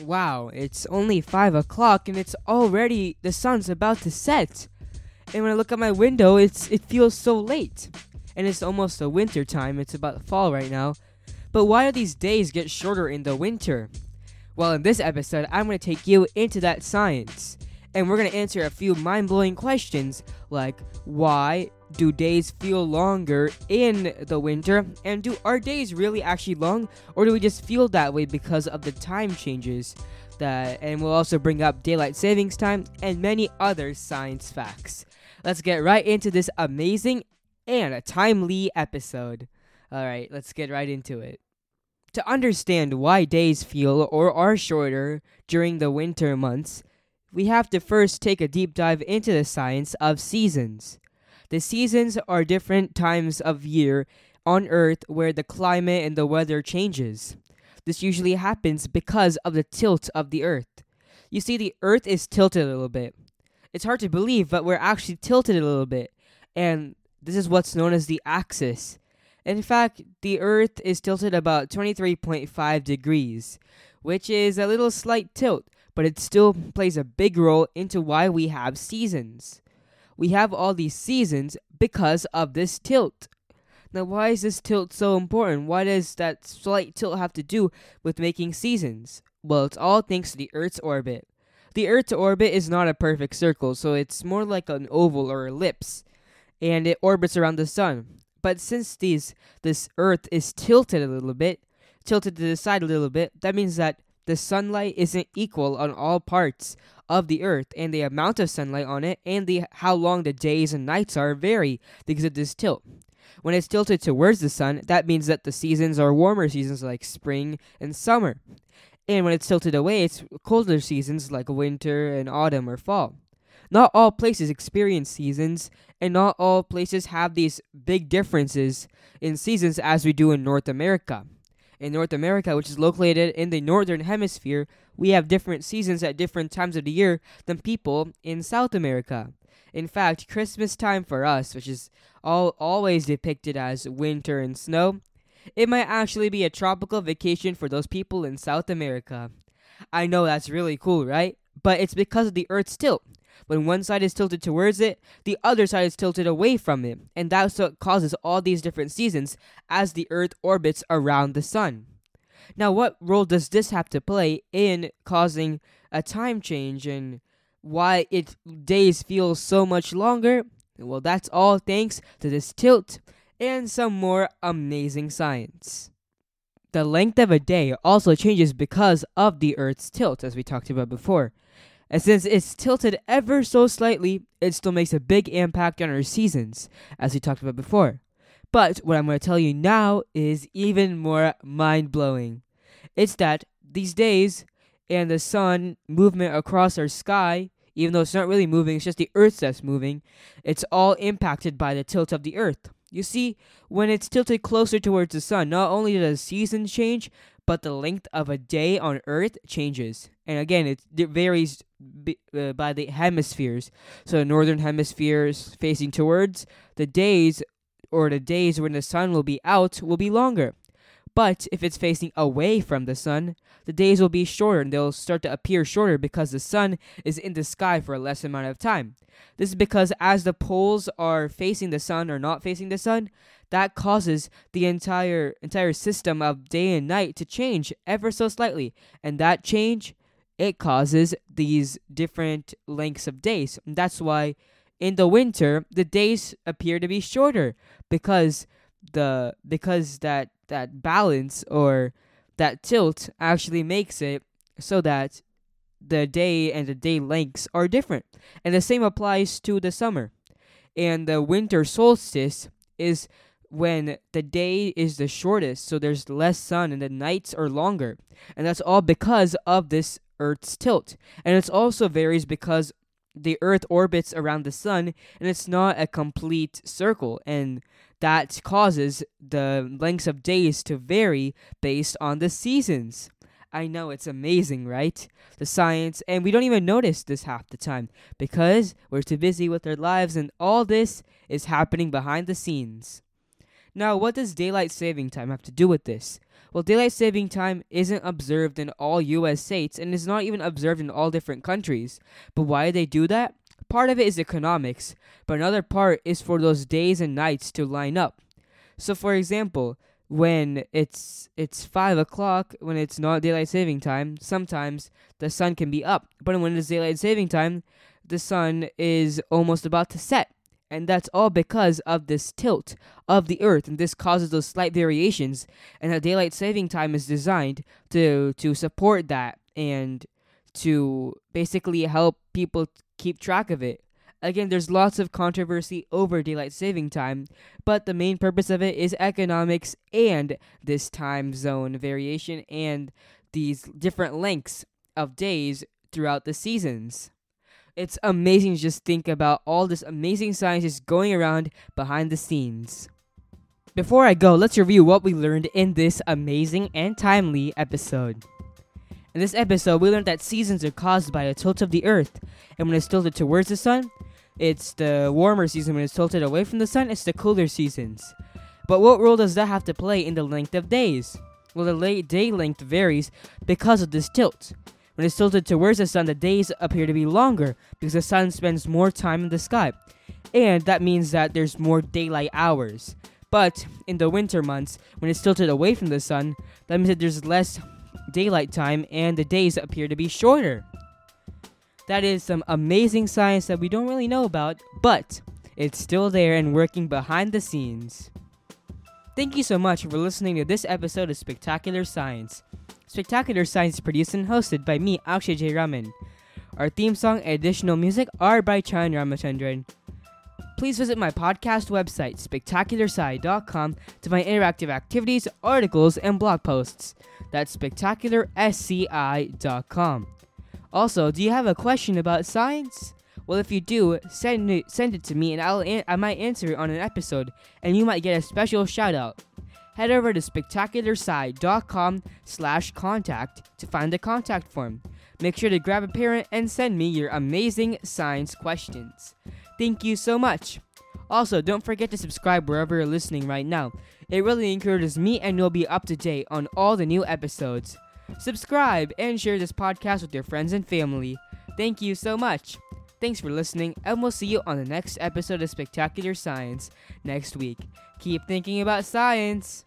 Wow, it's only 5 o'clock and it's already the sun's about to set. And when I look at my window, it's it feels so late. And it's almost the winter time. It's about fall right now. But why do these days get shorter in the winter? Well, in this episode, I'm going to take you into that science. And we're going to answer a few mind-blowing questions like why do days feel longer in the winter? And do our days really actually long? Or do we just feel that way because of the time changes? That and we'll also bring up daylight savings time and many other science facts. Let's get right into this amazing and a timely episode. Alright, let's get right into it. To understand why days feel or are shorter during the winter months, we have to first take a deep dive into the science of seasons. The seasons are different times of year on Earth where the climate and the weather changes. This usually happens because of the tilt of the Earth. You see, the Earth is tilted a little bit. It's hard to believe, but we're actually tilted a little bit. And this is what's known as the axis. In fact, the Earth is tilted about 23.5 degrees, which is a little slight tilt, but it still plays a big role into why we have seasons we have all these seasons because of this tilt. Now, why is this tilt so important? Why does that slight tilt have to do with making seasons? Well, it's all thanks to the Earth's orbit. The Earth's orbit is not a perfect circle, so it's more like an oval or ellipse, and it orbits around the sun. But since these this Earth is tilted a little bit, tilted to the side a little bit, that means that the sunlight isn't equal on all parts of the earth and the amount of sunlight on it and the how long the days and nights are vary because of this tilt. When it's tilted towards the sun, that means that the seasons are warmer seasons like spring and summer. And when it's tilted away, it's colder seasons like winter and autumn or fall. Not all places experience seasons, and not all places have these big differences in seasons as we do in North America in North America, which is located in the northern hemisphere, we have different seasons at different times of the year than people in South America. In fact, Christmas time for us, which is all always depicted as winter and snow, it might actually be a tropical vacation for those people in South America. I know that's really cool, right? But it's because of the Earth's tilt. When one side is tilted towards it, the other side is tilted away from it, and that's what causes all these different seasons as the Earth orbits around the Sun. Now, what role does this have to play in causing a time change and why it days feel so much longer? Well, that's all thanks to this tilt and some more amazing science. The length of a day also changes because of the Earth's tilt, as we talked about before. And since it's tilted ever so slightly, it still makes a big impact on our seasons, as we talked about before. But what I'm going to tell you now is even more mind blowing. It's that these days and the sun movement across our sky, even though it's not really moving, it's just the earth that's moving, it's all impacted by the tilt of the earth. You see, when it's tilted closer towards the sun, not only does seasons change, but the length of a day on Earth changes. And again, it, it varies uh, by the hemispheres. So, the northern hemisphere is facing towards the days, or the days when the sun will be out, will be longer. But if it's facing away from the sun, the days will be shorter and they'll start to appear shorter because the sun is in the sky for a less amount of time. This is because as the poles are facing the sun or not facing the sun, that causes the entire entire system of day and night to change ever so slightly. And that change it causes these different lengths of days. And that's why in the winter the days appear to be shorter because the because that that balance or that tilt actually makes it so that the day and the day lengths are different. And the same applies to the summer. And the winter solstice is when the day is the shortest, so there's less sun and the nights are longer. And that's all because of this Earth's tilt. And it also varies because the Earth orbits around the sun and it's not a complete circle. And that causes the lengths of days to vary based on the seasons. I know it's amazing, right? The science, and we don't even notice this half the time because we're too busy with our lives, and all this is happening behind the scenes. Now, what does daylight saving time have to do with this? Well, daylight saving time isn't observed in all US states and is not even observed in all different countries. But why do they do that? Part of it is economics, but another part is for those days and nights to line up. So, for example, when it's it's five o'clock when it's not daylight saving time sometimes the sun can be up but when it's daylight saving time the sun is almost about to set and that's all because of this tilt of the earth and this causes those slight variations and how daylight saving time is designed to to support that and to basically help people keep track of it Again, there's lots of controversy over daylight saving time, but the main purpose of it is economics and this time zone variation and these different lengths of days throughout the seasons. It's amazing to just think about all this amazing science just going around behind the scenes. Before I go, let's review what we learned in this amazing and timely episode. In this episode, we learned that seasons are caused by the tilt of the earth, and when it's tilted towards the sun, it's the warmer season. When it's tilted away from the sun, it's the cooler seasons. But what role does that have to play in the length of days? Well, the day length varies because of this tilt. When it's tilted towards the sun, the days appear to be longer because the sun spends more time in the sky. And that means that there's more daylight hours. But in the winter months, when it's tilted away from the sun, that means that there's less daylight time and the days appear to be shorter. That is some amazing science that we don't really know about, but it's still there and working behind the scenes. Thank you so much for listening to this episode of Spectacular Science. Spectacular Science produced and hosted by me, Akshay J. Raman. Our theme song and additional music are by Chan Ramachandran. Please visit my podcast website, spectacularsci.com, to find interactive activities, articles, and blog posts. That's spectacularsci.com. Also, do you have a question about science? Well, if you do, send it, send it to me and I'll an- I might answer it on an episode, and you might get a special shout out. Head over to spectacularsci.com slash contact to find the contact form. Make sure to grab a parent and send me your amazing science questions. Thank you so much. Also, don't forget to subscribe wherever you're listening right now. It really encourages me and you'll be up to date on all the new episodes. Subscribe and share this podcast with your friends and family. Thank you so much. Thanks for listening, and we'll see you on the next episode of Spectacular Science next week. Keep thinking about science.